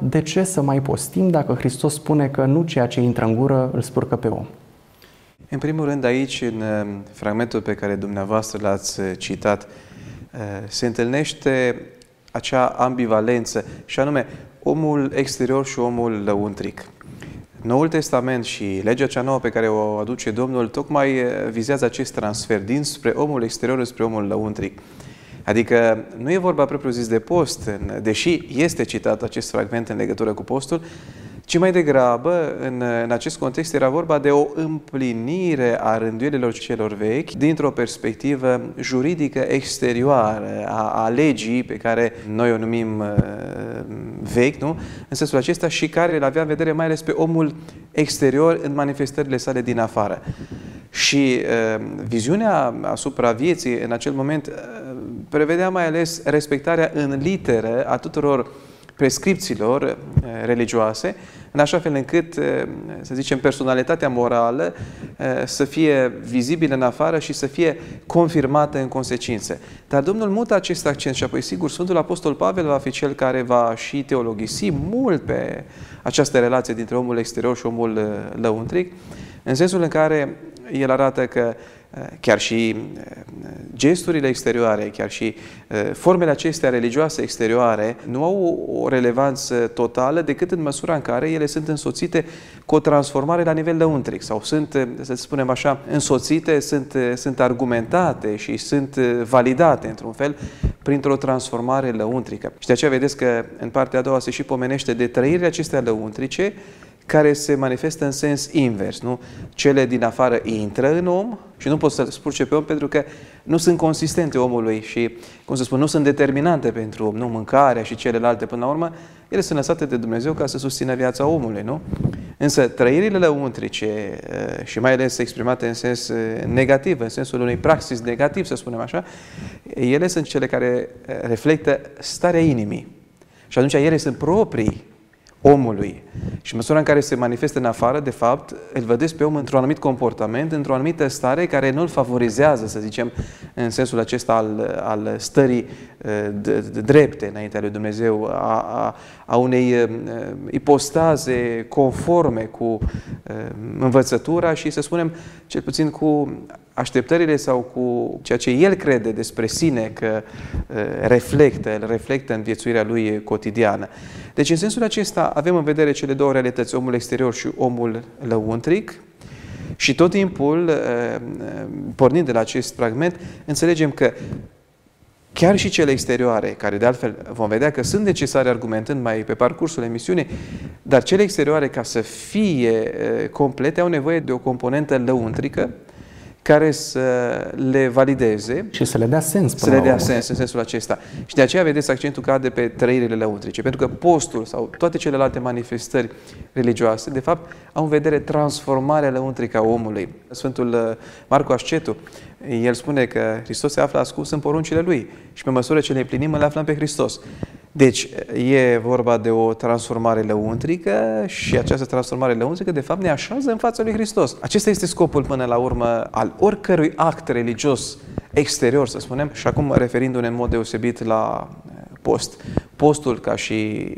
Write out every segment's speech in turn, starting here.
de ce să mai postim dacă Hristos spune că nu ceea ce intră în gură îl spurcă pe om? În primul rând, aici, în uh, fragmentul pe care dumneavoastră l-ați uh, citat, uh, se întâlnește acea ambivalență, și anume omul exterior și omul lăuntric. Noul Testament și legea cea nouă pe care o aduce Domnul tocmai vizează acest transfer dinspre omul exterior spre omul lăuntric. Adică nu e vorba propriu-zis de post, deși este citat acest fragment în legătură cu postul, ci mai degrabă, în, în acest context, era vorba de o împlinire a rânduielilor celor vechi dintr-o perspectivă juridică exterioară a, a legii pe care noi o numim uh, vechi, nu? în sensul acesta și care îl avea în vedere mai ales pe omul exterior în manifestările sale din afară. Și uh, viziunea asupra vieții în acel moment uh, prevedea mai ales respectarea în literă a tuturor prescripțiilor uh, religioase, în așa fel încât, uh, să zicem, personalitatea morală uh, să fie vizibilă în afară și să fie confirmată în consecințe. Dar Domnul mută acest accent și apoi, sigur, Sfântul Apostol Pavel va fi cel care va și teologisi mult pe această relație dintre omul exterior și omul lăuntric, în sensul în care el arată că eh, chiar și eh, gesturile exterioare, chiar și eh, formele acestea religioase exterioare nu au o relevanță totală decât în măsura în care ele sunt însoțite cu o transformare la nivel lăuntric sau sunt, să spunem așa, însoțite, sunt, sunt argumentate și sunt validate într-un fel printr-o transformare lăuntrică. Și de aceea vedeți că în partea a doua se și pomenește de trăirile acestea lăuntrice care se manifestă în sens invers. Nu? Cele din afară intră în om și nu poți să spurce pe om pentru că nu sunt consistente omului și, cum să spun, nu sunt determinante pentru om. Nu? Mâncarea și celelalte, până la urmă, ele sunt lăsate de Dumnezeu ca să susțină viața omului. Nu? Însă trăirile lăuntrice eh, și mai ales exprimate în sens eh, negativ, în sensul unui praxis negativ, să spunem așa, ele sunt cele care eh, reflectă starea inimii. Și atunci ele sunt proprii omului. Și în măsura în care se manifestă în afară, de fapt, îl vedeți pe om într-un anumit comportament, într-o anumită stare care nu îl favorizează, să zicem, în sensul acesta al, al stării uh, drepte înaintea lui Dumnezeu, a, a, a unei uh, ipostaze conforme cu uh, învățătura și, să spunem, cel puțin cu așteptările sau cu ceea ce el crede despre sine că reflectă, el reflectă în viețuirea lui cotidiană. Deci, în sensul acesta, avem în vedere cele două realități, omul exterior și omul lăuntric, și tot timpul, pornind de la acest fragment, înțelegem că chiar și cele exterioare, care de altfel vom vedea că sunt necesare argumentând mai pe parcursul emisiunii, dar cele exterioare, ca să fie complete, au nevoie de o componentă lăuntrică, care să le valideze și să le dea sens. Să le dea sens în sensul acesta. Și de aceea vedeți accentul cade pe trăirile lăuntrice, pentru că postul sau toate celelalte manifestări religioase, de fapt, au în vedere transformarea lăuntrică a omului. Sfântul uh, Marco Ascetu, el spune că Hristos se află ascuns în poruncile lui și pe măsură ce le împlinim, îl aflăm pe Hristos. Deci, e vorba de o transformare lăuntrică și această transformare lăuntrică, de fapt, ne așează în fața lui Hristos. Acesta este scopul, până la urmă, al oricărui act religios exterior, să spunem, și acum referindu-ne în mod deosebit la post. Postul ca și,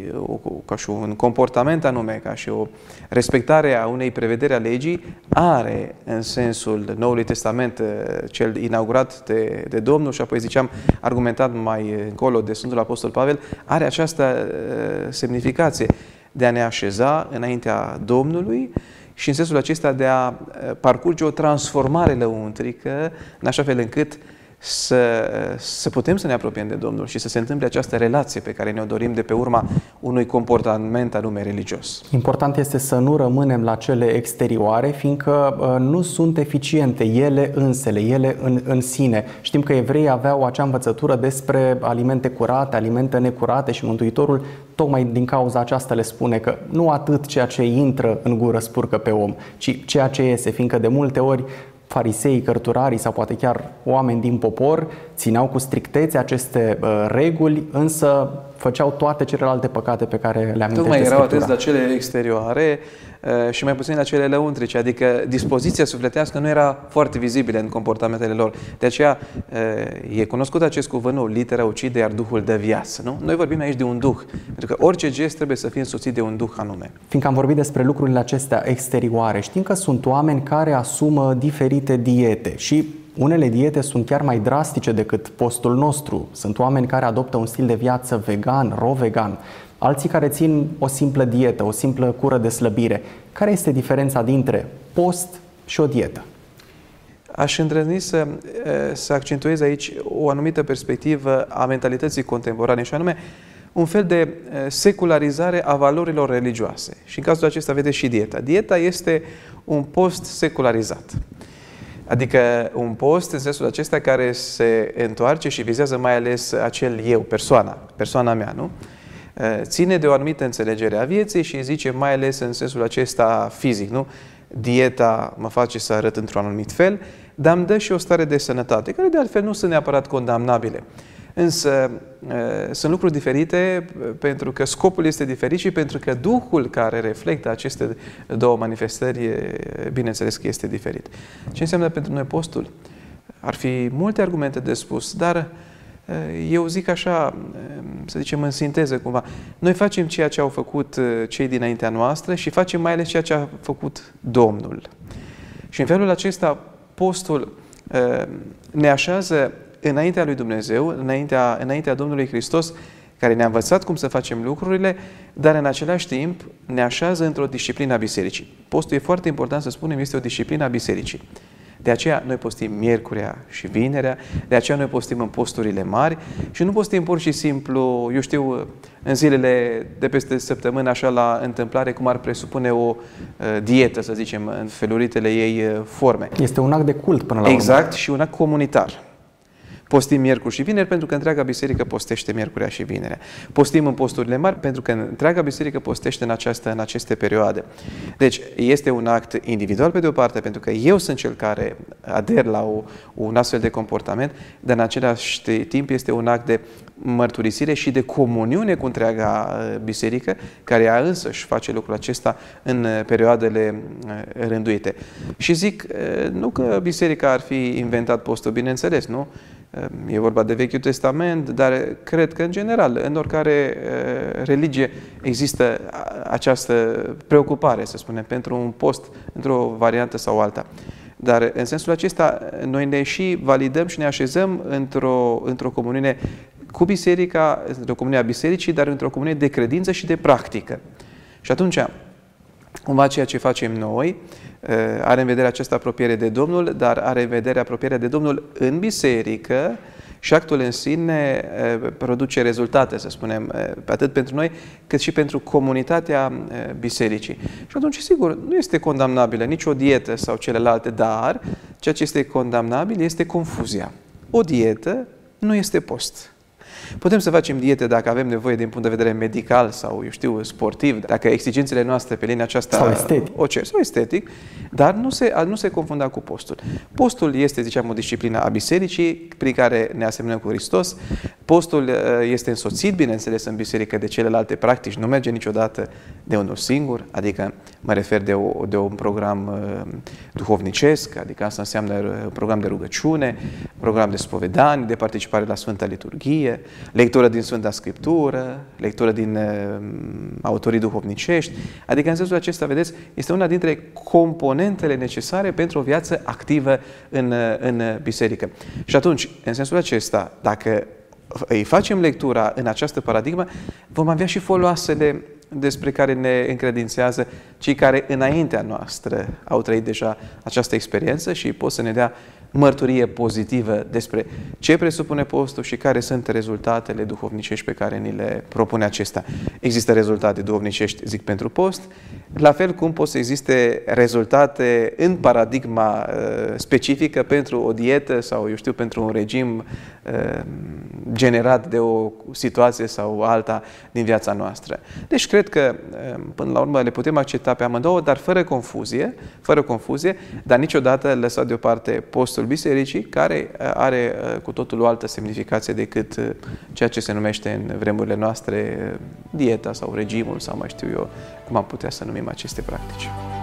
ca și un comportament anume, ca și o respectare a unei prevederi a legii, are în sensul Noului Testament, eh, cel inaugurat de, de Domnul și apoi ziceam, argumentat mai încolo de Sfântul Apostol Pavel, are această uh, semnificație de a ne așeza înaintea Domnului și în sensul acesta de a eh, parcurge o transformare lăuntrică, în așa fel încât uh, să, să putem să ne apropiem de Domnul și să se întâmple această relație pe care ne-o dorim de pe urma unui comportament anume religios. Important este să nu rămânem la cele exterioare, fiindcă uh, nu sunt eficiente ele însele, ele în, în sine. Știm că evreii aveau acea învățătură despre alimente curate, alimente necurate și Mântuitorul tocmai din cauza aceasta le spune că nu atât ceea ce intră în gură spurcă pe om, ci ceea ce iese, fiindcă de multe ori farisei, cărturarii sau poate chiar oameni din popor țineau cu strictețe aceste uh, reguli, însă făceau toate celelalte păcate pe care le amintește Tocmai erau Scriptura. atenți la cele exterioare uh, și mai puțin la cele lăuntrice, adică dispoziția sufletească nu era foarte vizibilă în comportamentele lor. De aceea uh, e cunoscut acest cuvânt nou, litera ucide, iar Duhul dă viață. Nu? Noi vorbim aici de un Duh, pentru că orice gest trebuie să fie însoțit de un Duh anume. Fiindcă am vorbit despre lucrurile acestea exterioare, știm că sunt oameni care asumă diferite diete și unele diete sunt chiar mai drastice decât postul nostru. Sunt oameni care adoptă un stil de viață vegan, ro-vegan, alții care țin o simplă dietă, o simplă cură de slăbire. Care este diferența dintre post și o dietă? Aș îndrăzni să, să accentuez aici o anumită perspectivă a mentalității contemporane și anume un fel de secularizare a valorilor religioase. Și în cazul acesta vedeți și dieta. Dieta este un post secularizat. Adică un post în sensul acesta care se întoarce și vizează mai ales acel eu, persoana, persoana mea, nu? Ține de o anumită înțelegere a vieții și zice mai ales în sensul acesta fizic, nu? Dieta mă face să arăt într-un anumit fel, dar îmi dă și o stare de sănătate, care de altfel nu sunt neapărat condamnabile. Însă sunt lucruri diferite pentru că scopul este diferit și pentru că Duhul care reflectă aceste două manifestări, bineînțeles că este diferit. Ce înseamnă pentru noi postul? Ar fi multe argumente de spus, dar eu zic așa, să zicem în sinteză cumva, noi facem ceea ce au făcut cei dinaintea noastră și facem mai ales ceea ce a făcut Domnul. Și în felul acesta postul ne așează înaintea lui Dumnezeu, înaintea, înaintea Domnului Hristos, care ne-a învățat cum să facem lucrurile, dar în același timp ne așează într-o disciplină a bisericii. Postul e foarte important să spunem, este o disciplină a bisericii. De aceea noi postim miercurea și vinerea, de aceea noi postim în posturile mari și nu postim pur și simplu, eu știu, în zilele de peste săptămână, așa la întâmplare, cum ar presupune o uh, dietă, să zicem, în feluritele ei uh, forme. Este un act de cult până la Exact, urmă. și un act comunitar. Postim miercuri și vineri pentru că întreaga biserică postește miercurea și vinerea. Postim în posturile mari pentru că întreaga biserică postește în, această, în aceste perioade. Deci este un act individual pe de o parte pentru că eu sunt cel care ader la o, un astfel de comportament, dar în același timp este un act de mărturisire și de comuniune cu întreaga biserică, care ea însă își face lucrul acesta în perioadele rânduite. Și zic, nu că biserica ar fi inventat postul, bineînțeles, nu? E vorba de Vechiul Testament, dar cred că în general, în oricare religie există această preocupare, să spunem, pentru un post într-o variantă sau alta. Dar în sensul acesta noi ne și validăm și ne așezăm într-o, într-o comuniune cu biserica, într-o comuniune a bisericii, dar într-o comuniune de credință și de practică. Și atunci, cumva ceea ce facem noi, are în vedere această apropiere de Domnul, dar are în vedere apropierea de Domnul în biserică și actul în sine produce rezultate, să spunem, atât pentru noi, cât și pentru comunitatea bisericii. Și atunci, sigur, nu este condamnabilă nicio dietă sau celelalte, dar ceea ce este condamnabil este confuzia. O dietă nu este post. Putem să facem diete dacă avem nevoie din punct de vedere medical sau, eu știu, sportiv, dacă exigențele noastre pe linia aceasta sau estetic, o cer, sau estetic dar nu se, nu se confunda cu postul. Postul este, ziceam, o disciplină a bisericii prin care ne asemănăm cu Hristos. Postul este însoțit, bineînțeles, în biserică de celelalte practici. Nu merge niciodată de unul singur, adică mă refer de, o, de un program uh, duhovnicesc, adică asta înseamnă un program de rugăciune, program de spovedanie, de participare la Sfânta Liturghie, lectură din Sfânta Scriptură, lectură din uh, autorii duhovnicești. Adică în sensul acesta, vedeți, este una dintre componentele necesare pentru o viață activă în, în biserică. Și atunci, în sensul acesta, dacă îi facem lectura în această paradigmă, vom avea și foloasele despre care ne încredințează cei care înaintea noastră au trăit deja această experiență și pot să ne dea mărturie pozitivă despre ce presupune postul și care sunt rezultatele duhovnicești pe care ni le propune acesta. Există rezultate duhovnicești, zic, pentru post, La fel cum pot să existe rezultate în paradigma uh, specifică pentru o dietă sau, eu știu, pentru un regim uh, generat de o situație sau alta din viața noastră. Deci cred că, uh, până la urmă, le putem accepta pe amândouă, dar fără confuzie, fără confuzie, dar niciodată lăsat deoparte postul bisericii, care uh, are uh, cu totul o altă semnificație decât uh, ceea ce se numește în vremurile noastre uh, dieta sau regimul sau mai știu eu cum am putea să numim aceste practici.